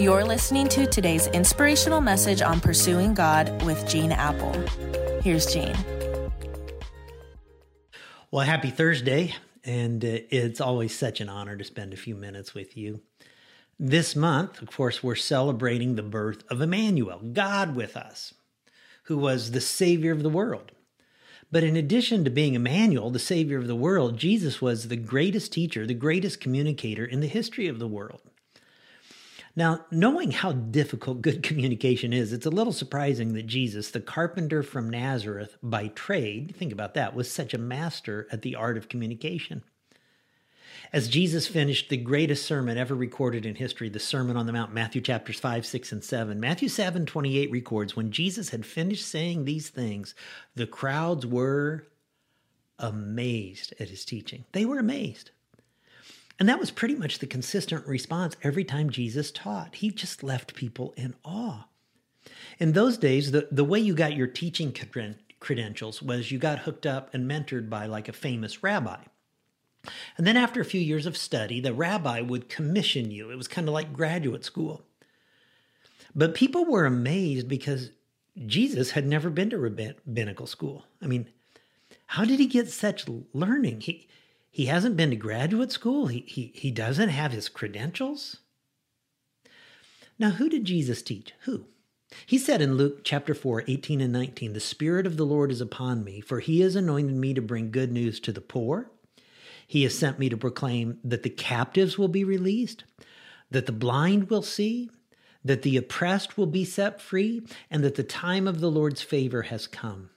You're listening to today's inspirational message on pursuing God with Gene Appel. Here's Gene. Well, happy Thursday, and uh, it's always such an honor to spend a few minutes with you. This month, of course, we're celebrating the birth of Emmanuel, God with us, who was the Savior of the world. But in addition to being Emmanuel, the Savior of the world, Jesus was the greatest teacher, the greatest communicator in the history of the world. Now, knowing how difficult good communication is, it's a little surprising that Jesus, the carpenter from Nazareth by trade, think about that, was such a master at the art of communication. As Jesus finished the greatest sermon ever recorded in history, the Sermon on the Mount, Matthew chapters 5, 6, and 7, Matthew 7, 28 records, when Jesus had finished saying these things, the crowds were amazed at his teaching. They were amazed. And that was pretty much the consistent response every time Jesus taught. He just left people in awe. In those days, the, the way you got your teaching credentials was you got hooked up and mentored by like a famous rabbi. And then after a few years of study, the rabbi would commission you. It was kind of like graduate school. But people were amazed because Jesus had never been to rabbinical school. I mean, how did he get such learning? He he hasn't been to graduate school. He, he, he doesn't have his credentials. Now, who did Jesus teach? Who? He said in Luke chapter 4, 18 and 19, The Spirit of the Lord is upon me, for he has anointed me to bring good news to the poor. He has sent me to proclaim that the captives will be released, that the blind will see, that the oppressed will be set free, and that the time of the Lord's favor has come.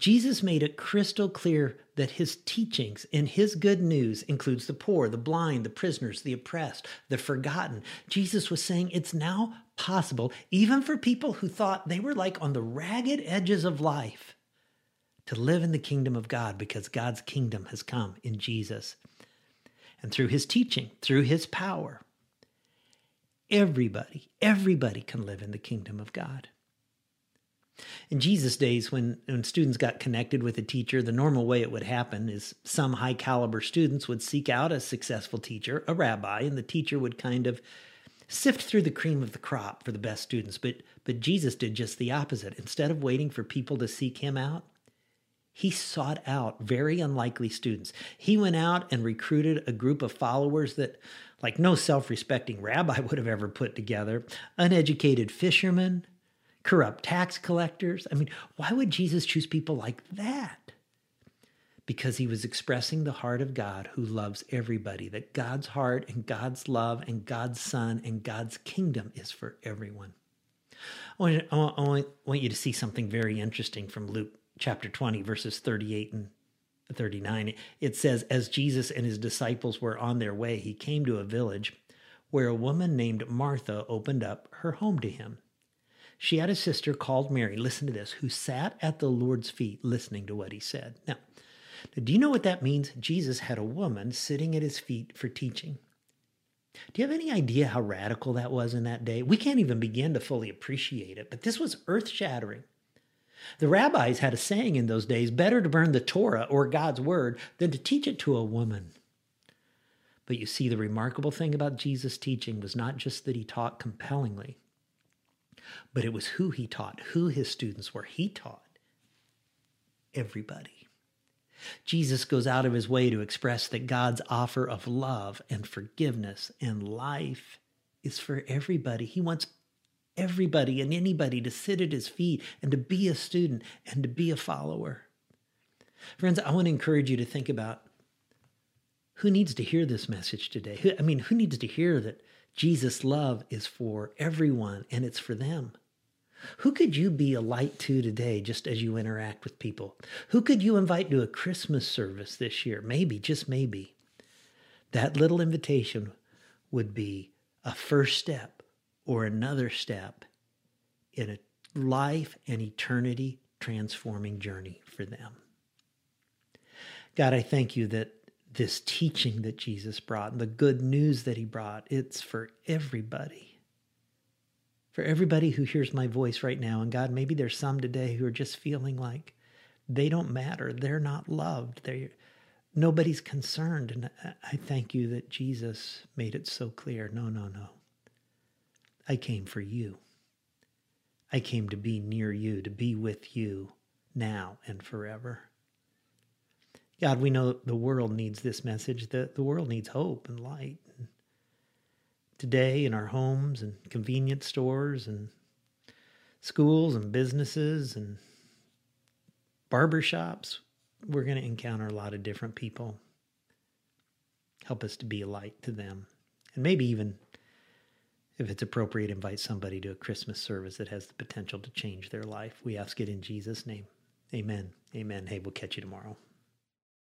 Jesus made it crystal clear that his teachings and his good news includes the poor, the blind, the prisoners, the oppressed, the forgotten. Jesus was saying it's now possible, even for people who thought they were like on the ragged edges of life, to live in the kingdom of God because God's kingdom has come in Jesus. And through his teaching, through his power, everybody, everybody can live in the kingdom of God. In Jesus' days, when, when students got connected with a teacher, the normal way it would happen is some high caliber students would seek out a successful teacher, a rabbi, and the teacher would kind of sift through the cream of the crop for the best students. But, but Jesus did just the opposite. Instead of waiting for people to seek him out, he sought out very unlikely students. He went out and recruited a group of followers that, like no self respecting rabbi would have ever put together uneducated fishermen, corrupt tax collectors. I mean, why would Jesus choose people like that? Because he was expressing the heart of God who loves everybody, that God's heart and God's love and God's Son and God's kingdom is for everyone. I want, I want you to see something very interesting from Luke chapter 20, verses 38 and 39. It says, As Jesus and his disciples were on their way, he came to a village where a woman named Martha opened up her home to him. She had a sister called Mary, listen to this, who sat at the Lord's feet listening to what he said. Now, do you know what that means? Jesus had a woman sitting at his feet for teaching. Do you have any idea how radical that was in that day? We can't even begin to fully appreciate it, but this was earth shattering. The rabbis had a saying in those days better to burn the Torah or God's word than to teach it to a woman. But you see, the remarkable thing about Jesus' teaching was not just that he taught compellingly, but it was who he taught, who his students were. He taught everybody. Jesus goes out of his way to express that God's offer of love and forgiveness and life is for everybody. He wants everybody and anybody to sit at his feet and to be a student and to be a follower. Friends, I want to encourage you to think about who needs to hear this message today. I mean, who needs to hear that Jesus' love is for everyone and it's for them. Who could you be a light to today just as you interact with people? Who could you invite to a Christmas service this year? Maybe, just maybe. That little invitation would be a first step or another step in a life and eternity transforming journey for them. God, I thank you that this teaching that Jesus brought the good news that he brought. It's for everybody. For everybody who hears my voice right now. And God, maybe there's some today who are just feeling like they don't matter. They're not loved. They're, nobody's concerned. And I thank you that Jesus made it so clear. No, no, no. I came for you. I came to be near you, to be with you now and forever. God, we know the world needs this message, that the world needs hope and light. And Today, in our homes and convenience stores and schools and businesses and barbershops, we're going to encounter a lot of different people. Help us to be a light to them. And maybe even, if it's appropriate, invite somebody to a Christmas service that has the potential to change their life. We ask it in Jesus' name. Amen. Amen. Hey, we'll catch you tomorrow.